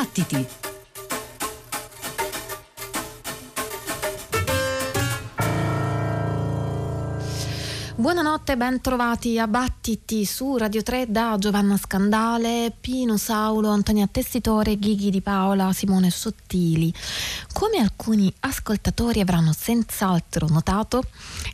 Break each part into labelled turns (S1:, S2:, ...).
S1: Battiti!
S2: Buonanotte, ben trovati a Battiti su Radio 3 da Giovanna Scandale, Pino Saulo, Antonia Tessitore, Ghighi di Paola, Simone Sottili. Come alcuni ascoltatori avranno senz'altro notato,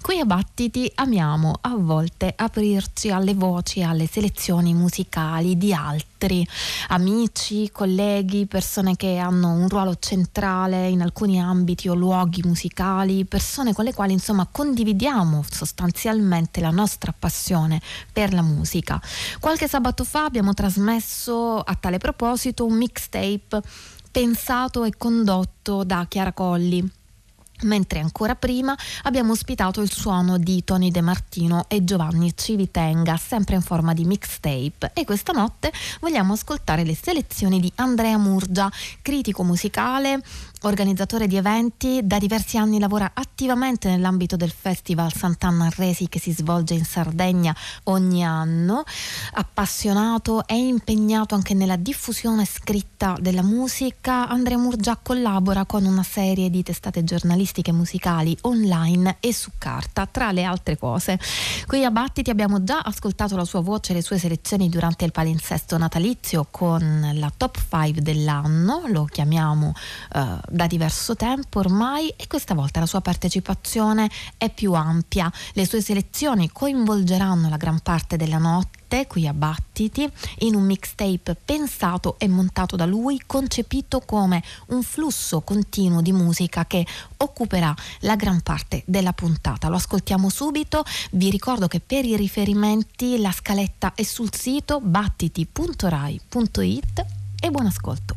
S2: qui a Battiti amiamo a volte aprirci alle voci e alle selezioni musicali di altri amici, colleghi, persone che hanno un ruolo centrale in alcuni ambiti o luoghi musicali, persone con le quali insomma condividiamo sostanzialmente la nostra passione per la musica. Qualche sabato fa abbiamo trasmesso a tale proposito un mixtape pensato e condotto da Chiara Colli Mentre ancora prima abbiamo ospitato il suono di Tony De Martino e Giovanni Civitenga, sempre in forma di mixtape. E questa notte vogliamo ascoltare le selezioni di Andrea Murgia, critico musicale, organizzatore di eventi, da diversi anni lavora attivamente nell'ambito del Festival Sant'Anna Resi che si svolge in Sardegna ogni anno, appassionato e impegnato anche nella diffusione scritta della musica. Andrea Murgia collabora con una serie di testate giornalistiche musicali online e su carta, tra le altre cose. Qui a Battiti abbiamo già ascoltato la sua voce e le sue selezioni durante il palinsesto natalizio con la top 5 dell'anno, lo chiamiamo uh, da diverso tempo ormai e questa volta la sua partecipazione è più ampia. Le sue selezioni coinvolgeranno la gran parte della notte qui a Battiti in un mixtape pensato e montato da lui, concepito come un flusso continuo di musica che occuperà la gran parte della puntata. Lo ascoltiamo subito, vi ricordo che per i riferimenti la scaletta è sul sito battiti.rai.it e buon ascolto.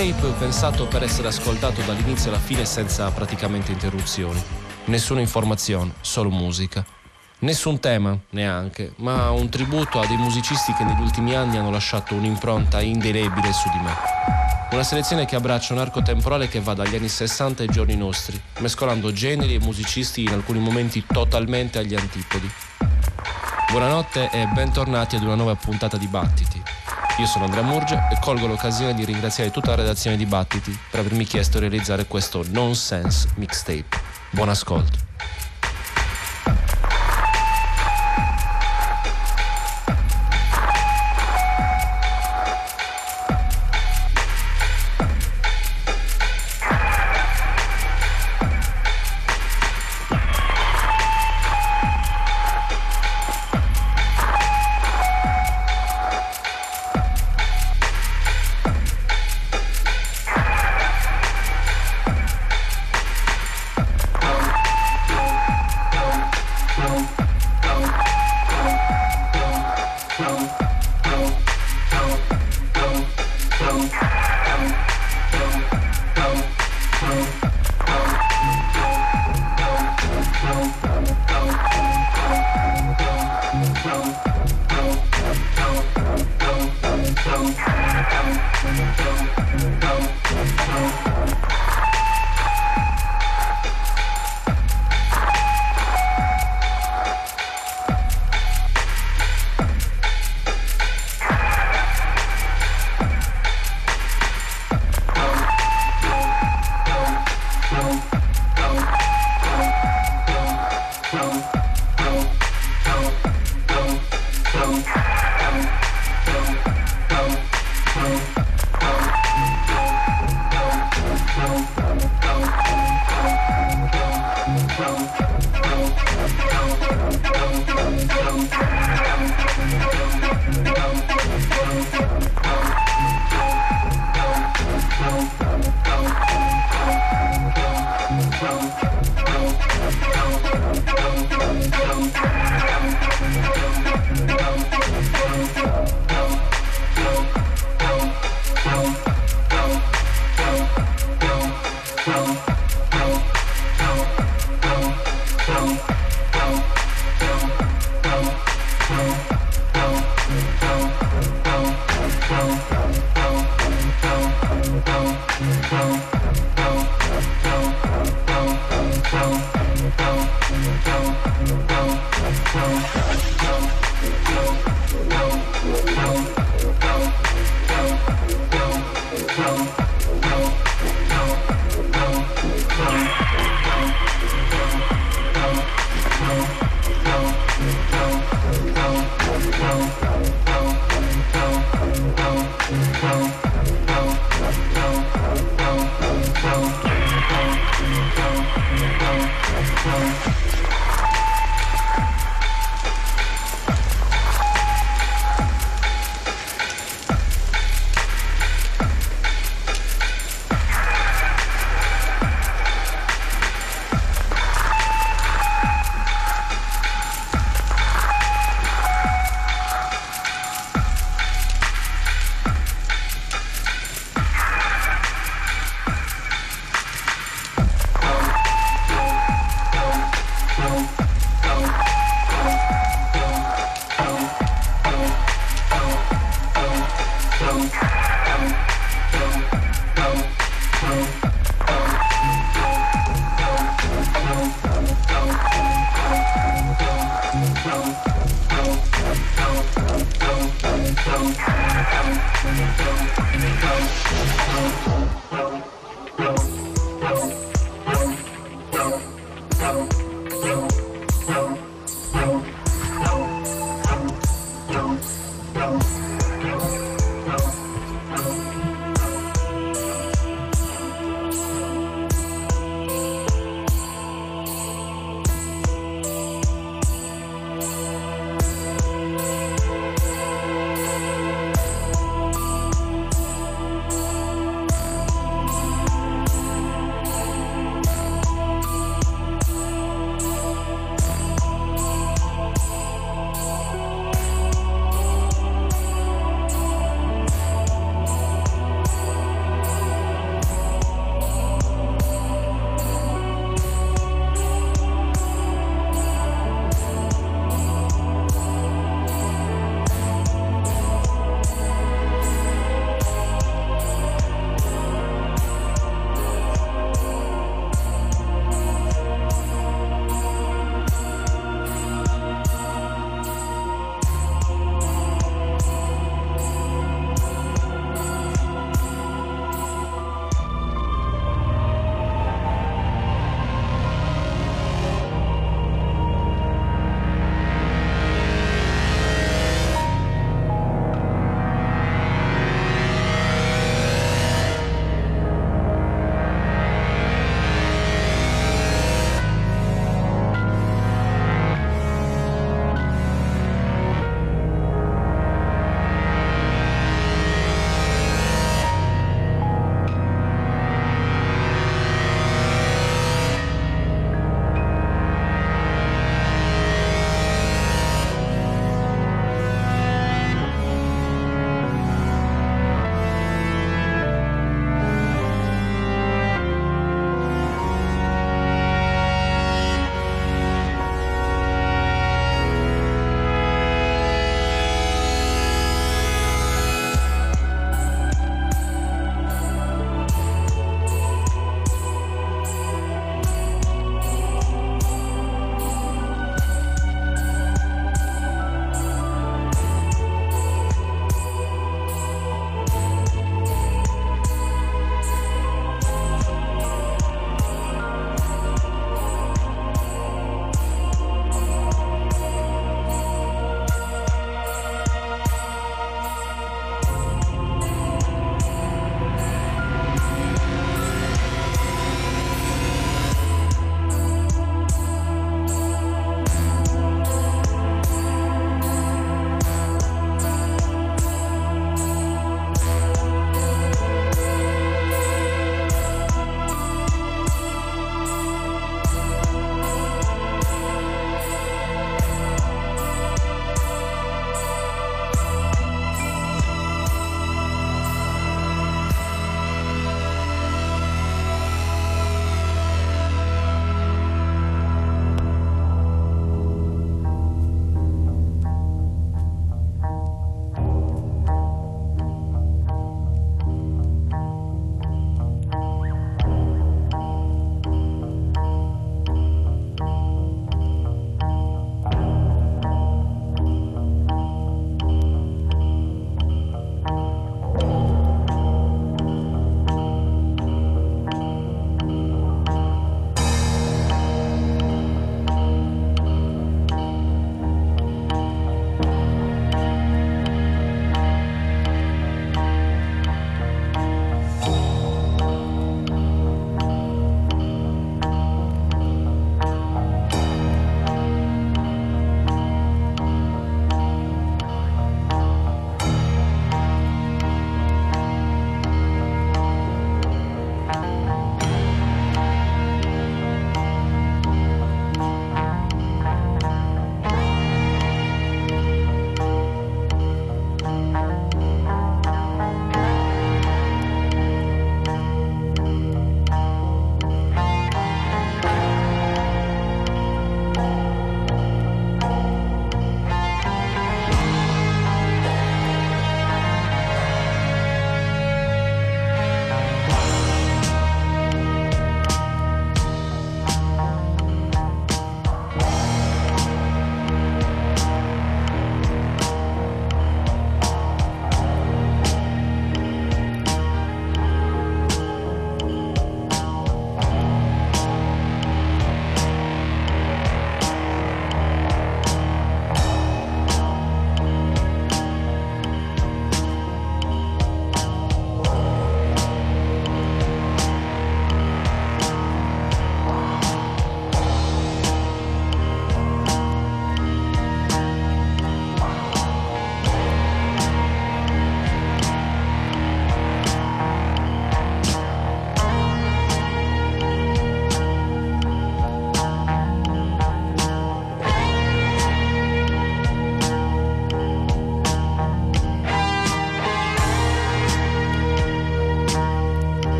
S3: Mixtape pensato per essere ascoltato dall'inizio alla fine senza praticamente interruzioni. Nessuna informazione, solo musica. Nessun tema, neanche, ma un tributo a dei musicisti che negli ultimi anni hanno lasciato un'impronta indelebile su di me. Una selezione che abbraccia un arco temporale che va dagli anni 60 ai giorni nostri, mescolando generi e musicisti in alcuni momenti totalmente agli antipodi. Buonanotte e bentornati ad una nuova puntata di Battiti, io sono Andrea Murgia e colgo l'occasione di ringraziare tutta la redazione di Battiti per avermi chiesto di realizzare questo nonsense mixtape. Buon ascolto.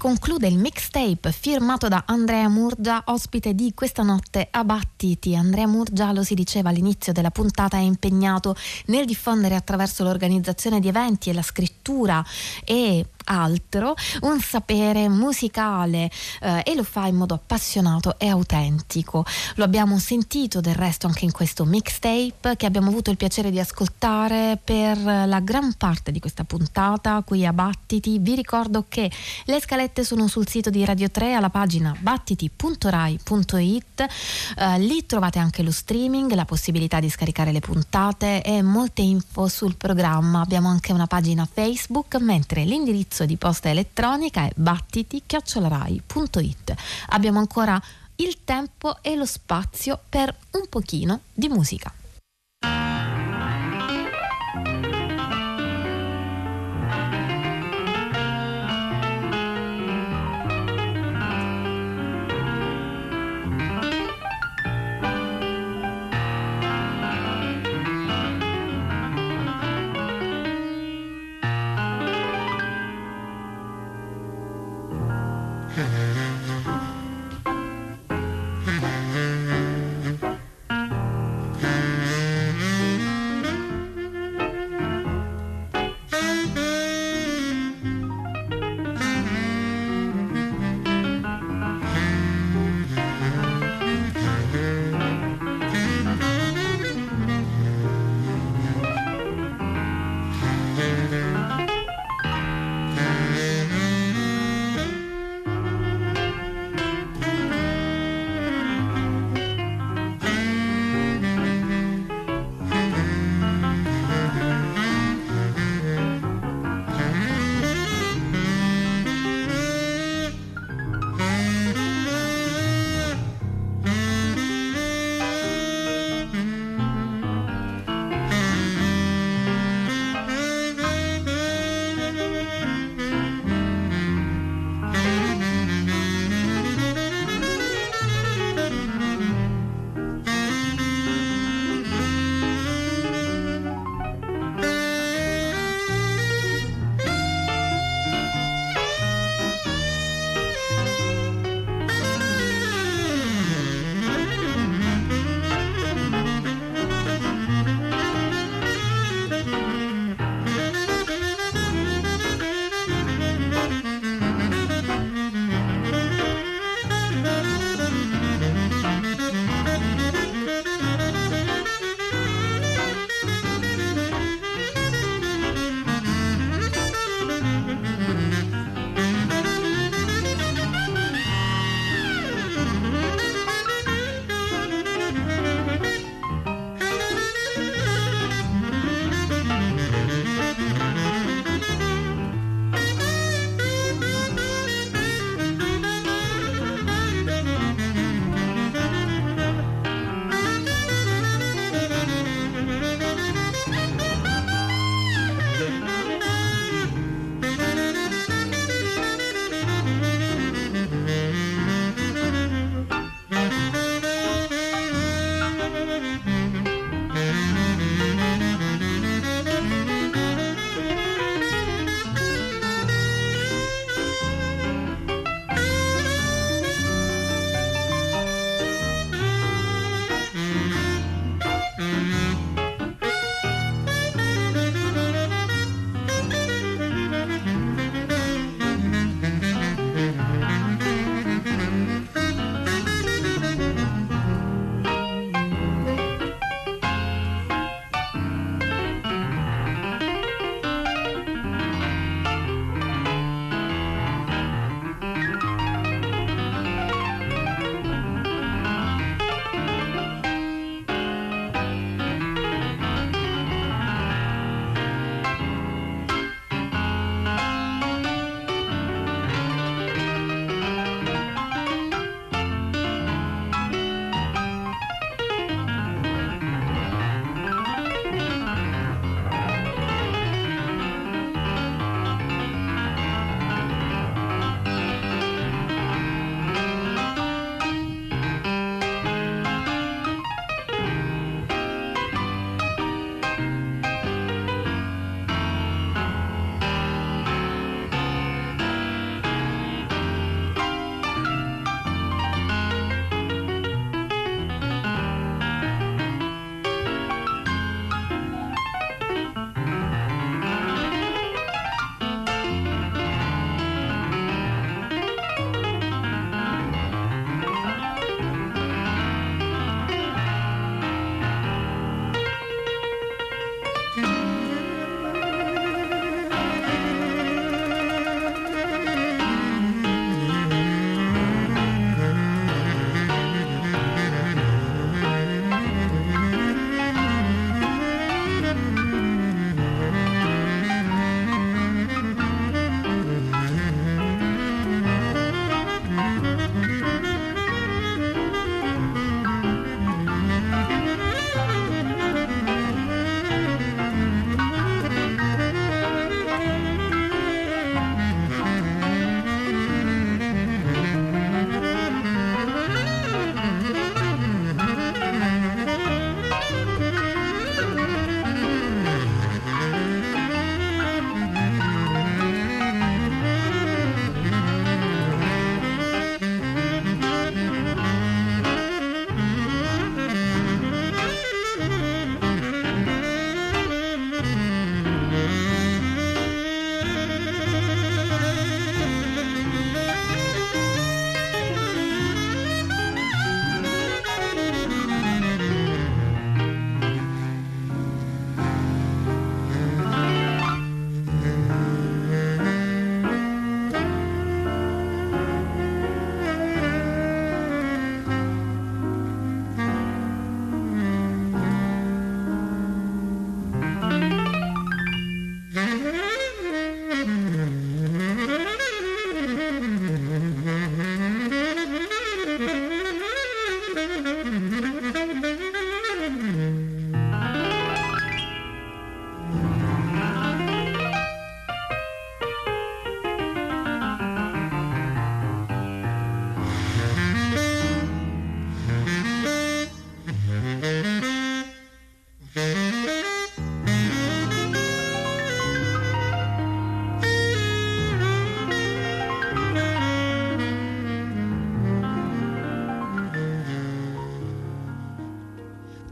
S4: Si
S2: conclude il mixtape firmato da Andrea Murgia, ospite di questa notte a Battiti. Andrea Murgia, lo si diceva all'inizio della puntata, è impegnato nel diffondere attraverso l'organizzazione di eventi e la scrittura e altro, un sapere musicale eh, e lo fa in modo appassionato e autentico. Lo abbiamo sentito del resto anche in questo mixtape che abbiamo avuto il piacere di ascoltare per la gran parte di questa puntata qui a Battiti. Vi ricordo che le scalette sono sul sito di Radio 3 alla pagina battiti.rai.it. Eh, lì trovate anche lo streaming, la possibilità di scaricare le puntate e molte info sul programma. Abbiamo anche una pagina Facebook, mentre l'indirizzo di posta elettronica è battiti-rai.it. Abbiamo ancora il tempo e lo spazio per un pochino di musica.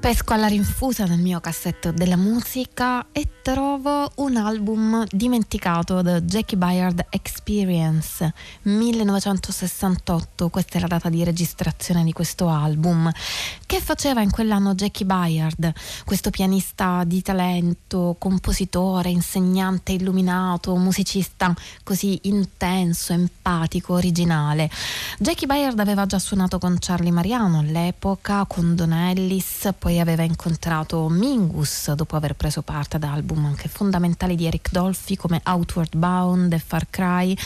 S2: Pesco alla rinfusa nel mio cassetto della musica e trovo un album dimenticato, The Jackie Bayard Experience 1968, questa è la data di registrazione di questo album. Che faceva in quell'anno Jackie Bayard, questo pianista di talento, compositore, insegnante illuminato, musicista così intenso, empatico, originale? Jackie Bayard aveva già suonato con Charlie Mariano all'epoca, con Don Ellis, poi aveva incontrato Mingus dopo aver preso parte ad album anche fondamentali di Eric Dolphy come Outward Bound e Far Cry.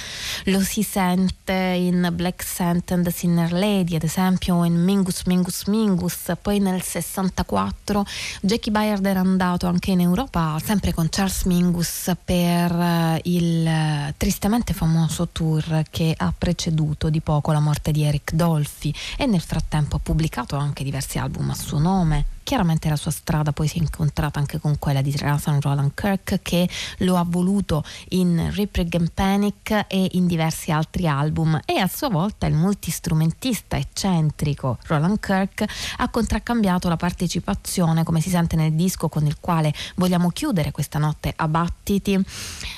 S2: Lo si sente in Black Scent and the Sinner Lady, ad esempio, in Mingus Mingus Mingus. Poi nel 64 Jackie Bayard era andato anche in Europa, sempre con Charles Mingus, per eh, il eh, tristemente famoso tour che ha preceduto di poco la morte di Eric Dolphy e nel frattempo ha pubblicato anche diversi album a suo nome chiaramente la sua strada poi si è incontrata anche con quella di Rasan Roland Kirk che lo ha voluto in Riprig and Panic e in diversi altri album. E a sua volta il multistrumentista eccentrico Roland Kirk ha contraccambiato la partecipazione come si sente nel disco con il quale vogliamo chiudere questa notte a battiti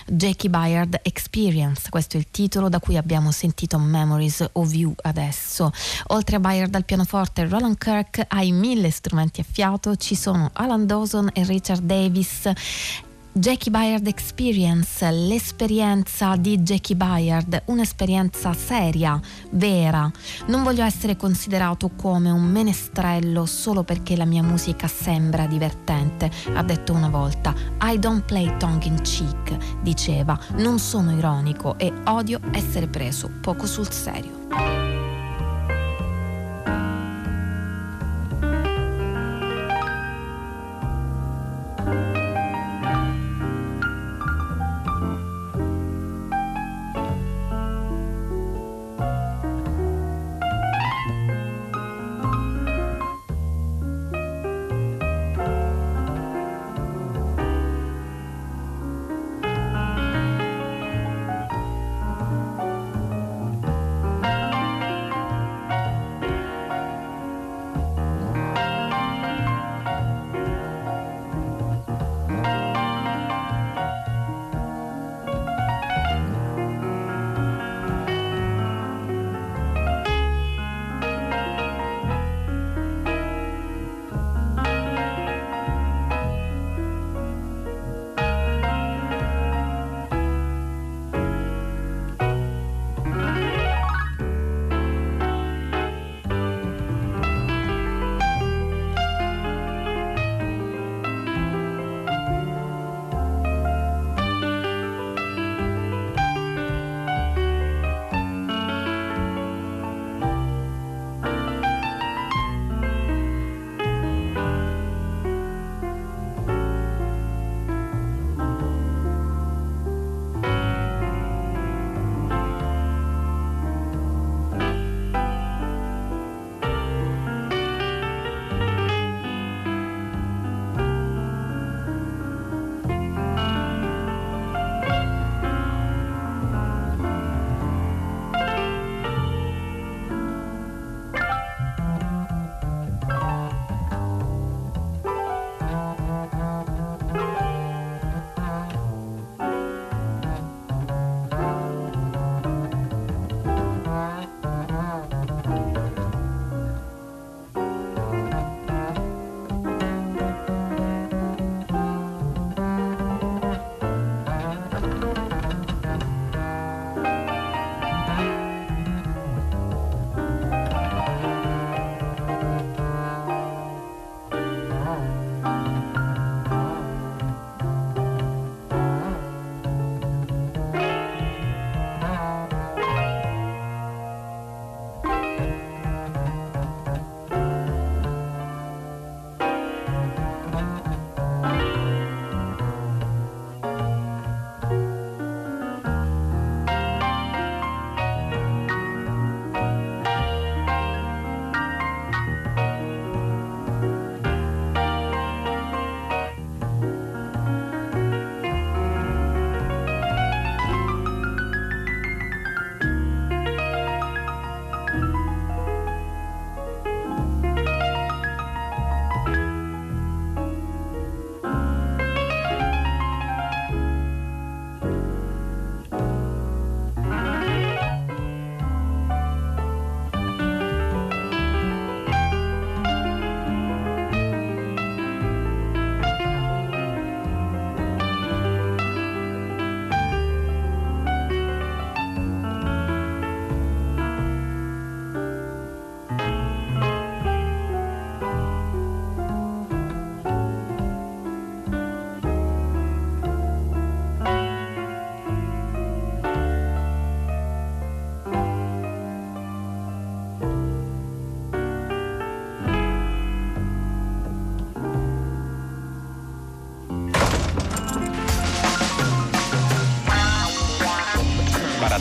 S2: Jackie Bayard Experience. Questo è il titolo da cui abbiamo sentito Memories of You adesso. Oltre a Bayard al pianoforte Roland Kirk ha i mille strumenti a fianco fiato ci sono Alan Dawson e Richard Davis. Jackie Bayard Experience, l'esperienza di Jackie Bayard, un'esperienza seria, vera. Non voglio essere considerato come un menestrello solo perché la mia musica sembra divertente, ha detto una volta. I don't play tongue in cheek, diceva. Non sono ironico e odio essere preso poco sul serio.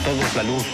S5: Todos la luz.